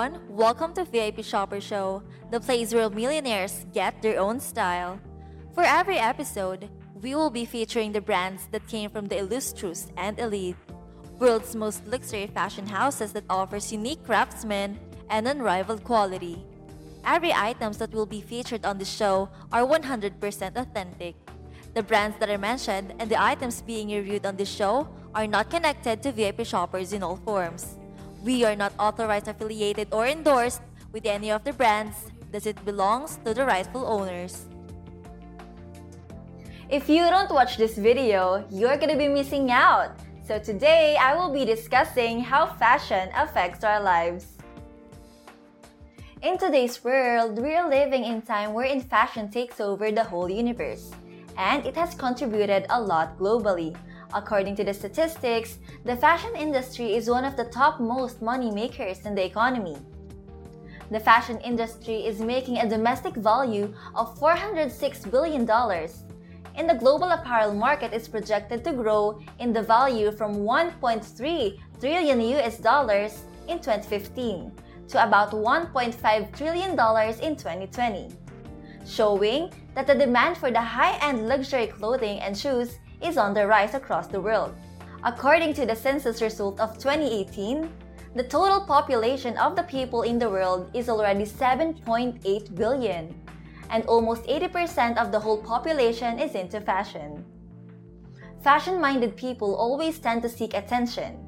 everyone. Welcome to VIP Shopper Show, the place where millionaires get their own style. For every episode, we will be featuring the brands that came from the illustrious and elite, world's most luxury fashion houses that offers unique craftsmen and unrivaled quality. Every items that will be featured on the show are 100% authentic. The brands that are mentioned and the items being reviewed on the show are not connected to VIP shoppers in all forms. We are not authorized, affiliated, or endorsed with any of the brands, thus it belongs to the rightful owners. If you don't watch this video, you're gonna be missing out. So today, I will be discussing how fashion affects our lives. In today's world, we are living in time wherein fashion takes over the whole universe, and it has contributed a lot globally. According to the statistics, the fashion industry is one of the top most money makers in the economy. The fashion industry is making a domestic value of $406 billion. And the global apparel market is projected to grow in the value from 1.3 trillion US dollars in 2015 to about $1.5 trillion in 2020, showing that the demand for the high-end luxury clothing and shoes is on the rise across the world. According to the census result of 2018, the total population of the people in the world is already 7.8 billion, and almost 80% of the whole population is into fashion. Fashion minded people always tend to seek attention.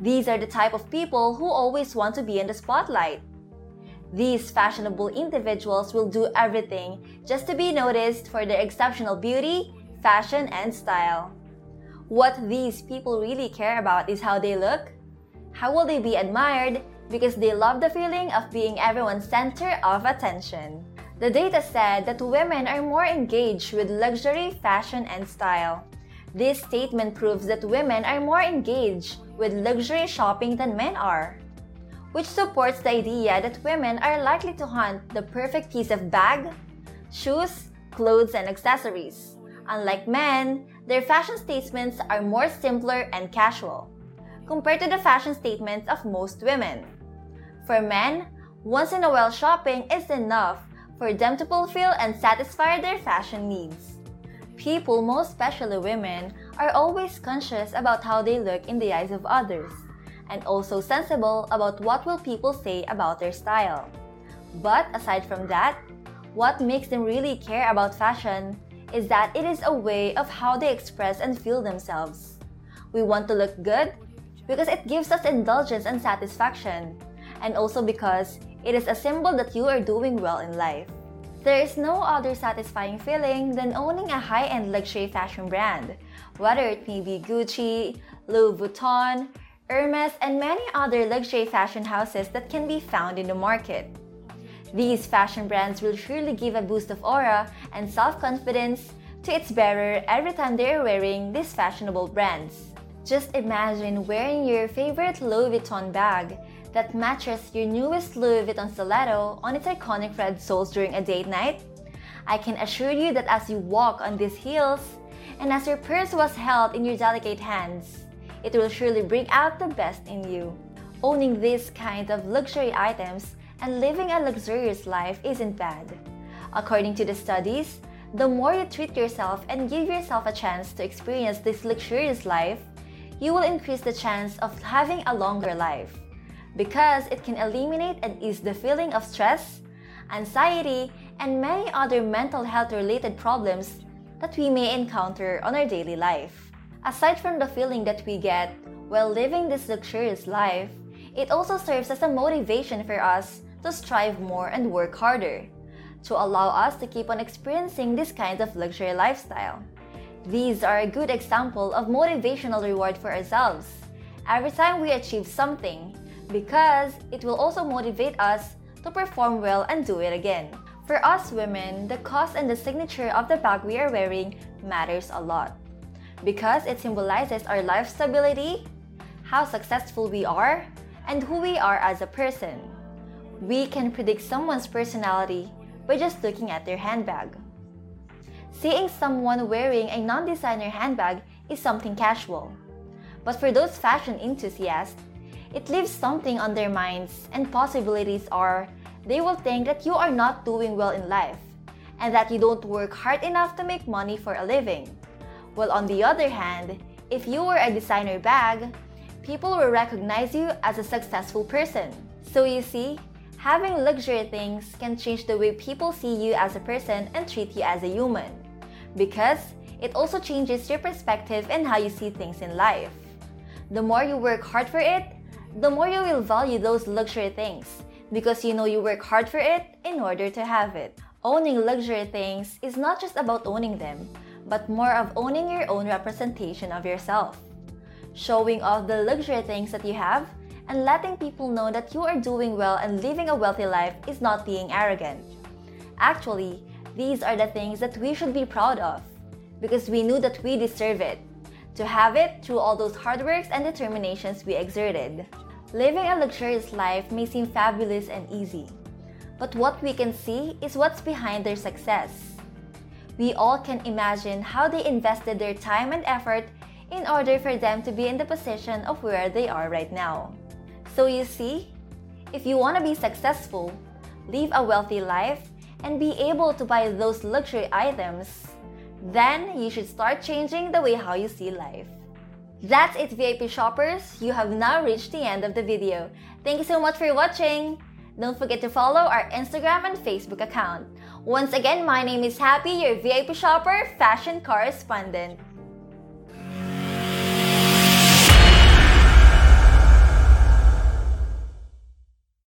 These are the type of people who always want to be in the spotlight. These fashionable individuals will do everything just to be noticed for their exceptional beauty, fashion, and style. What these people really care about is how they look, how will they be admired, because they love the feeling of being everyone's center of attention. The data said that women are more engaged with luxury, fashion, and style. This statement proves that women are more engaged with luxury shopping than men are, which supports the idea that women are likely to hunt the perfect piece of bag, shoes, clothes, and accessories. Unlike men, their fashion statements are more simpler and casual, compared to the fashion statements of most women. For men, once in a while shopping is enough for them to fulfill and satisfy their fashion needs. People, most especially women, are always conscious about how they look in the eyes of others, and also sensible about what will people say about their style. But aside from that, what makes them really care about fashion is that it is a way of how they express and feel themselves. We want to look good because it gives us indulgence and satisfaction, and also because it is a symbol that you are doing well in life. There is no other satisfying feeling than owning a high end luxury fashion brand, whether it may be Gucci, Louis Vuitton, Hermes, and many other luxury fashion houses that can be found in the market. These fashion brands will surely give a boost of aura and self confidence to its bearer every time they are wearing these fashionable brands. Just imagine wearing your favorite Louis Vuitton bag that matches your newest Louboutin stiletto on its iconic red soles during a date night? I can assure you that as you walk on these heels, and as your purse was held in your delicate hands, it will surely bring out the best in you. Owning these kind of luxury items and living a luxurious life isn't bad. According to the studies, the more you treat yourself and give yourself a chance to experience this luxurious life, you will increase the chance of having a longer life because it can eliminate and ease the feeling of stress, anxiety, and many other mental health related problems that we may encounter on our daily life. Aside from the feeling that we get while living this luxurious life, it also serves as a motivation for us to strive more and work harder, to allow us to keep on experiencing this kind of luxury lifestyle. These are a good example of motivational reward for ourselves. Every time we achieve something, because it will also motivate us to perform well and do it again. For us women, the cost and the signature of the bag we are wearing matters a lot because it symbolizes our life stability, how successful we are, and who we are as a person. We can predict someone's personality by just looking at their handbag. Seeing someone wearing a non designer handbag is something casual. But for those fashion enthusiasts, it leaves something on their minds, and possibilities are they will think that you are not doing well in life and that you don't work hard enough to make money for a living. While on the other hand, if you wear a designer bag, people will recognize you as a successful person. So you see, having luxury things can change the way people see you as a person and treat you as a human. Because it also changes your perspective and how you see things in life. The more you work hard for it, the more you will value those luxury things because you know you work hard for it in order to have it. Owning luxury things is not just about owning them, but more of owning your own representation of yourself. Showing off the luxury things that you have and letting people know that you are doing well and living a wealthy life is not being arrogant. Actually, these are the things that we should be proud of because we knew that we deserve it. To have it through all those hard works and determinations we exerted. Living a luxurious life may seem fabulous and easy, but what we can see is what's behind their success. We all can imagine how they invested their time and effort in order for them to be in the position of where they are right now. So you see, if you want to be successful, live a wealthy life, and be able to buy those luxury items, then you should start changing the way how you see life. That's it VIP shoppers, you have now reached the end of the video. Thank you so much for watching! Don't forget to follow our Instagram and Facebook account. Once again, my name is Happy, your VIP shopper fashion correspondent.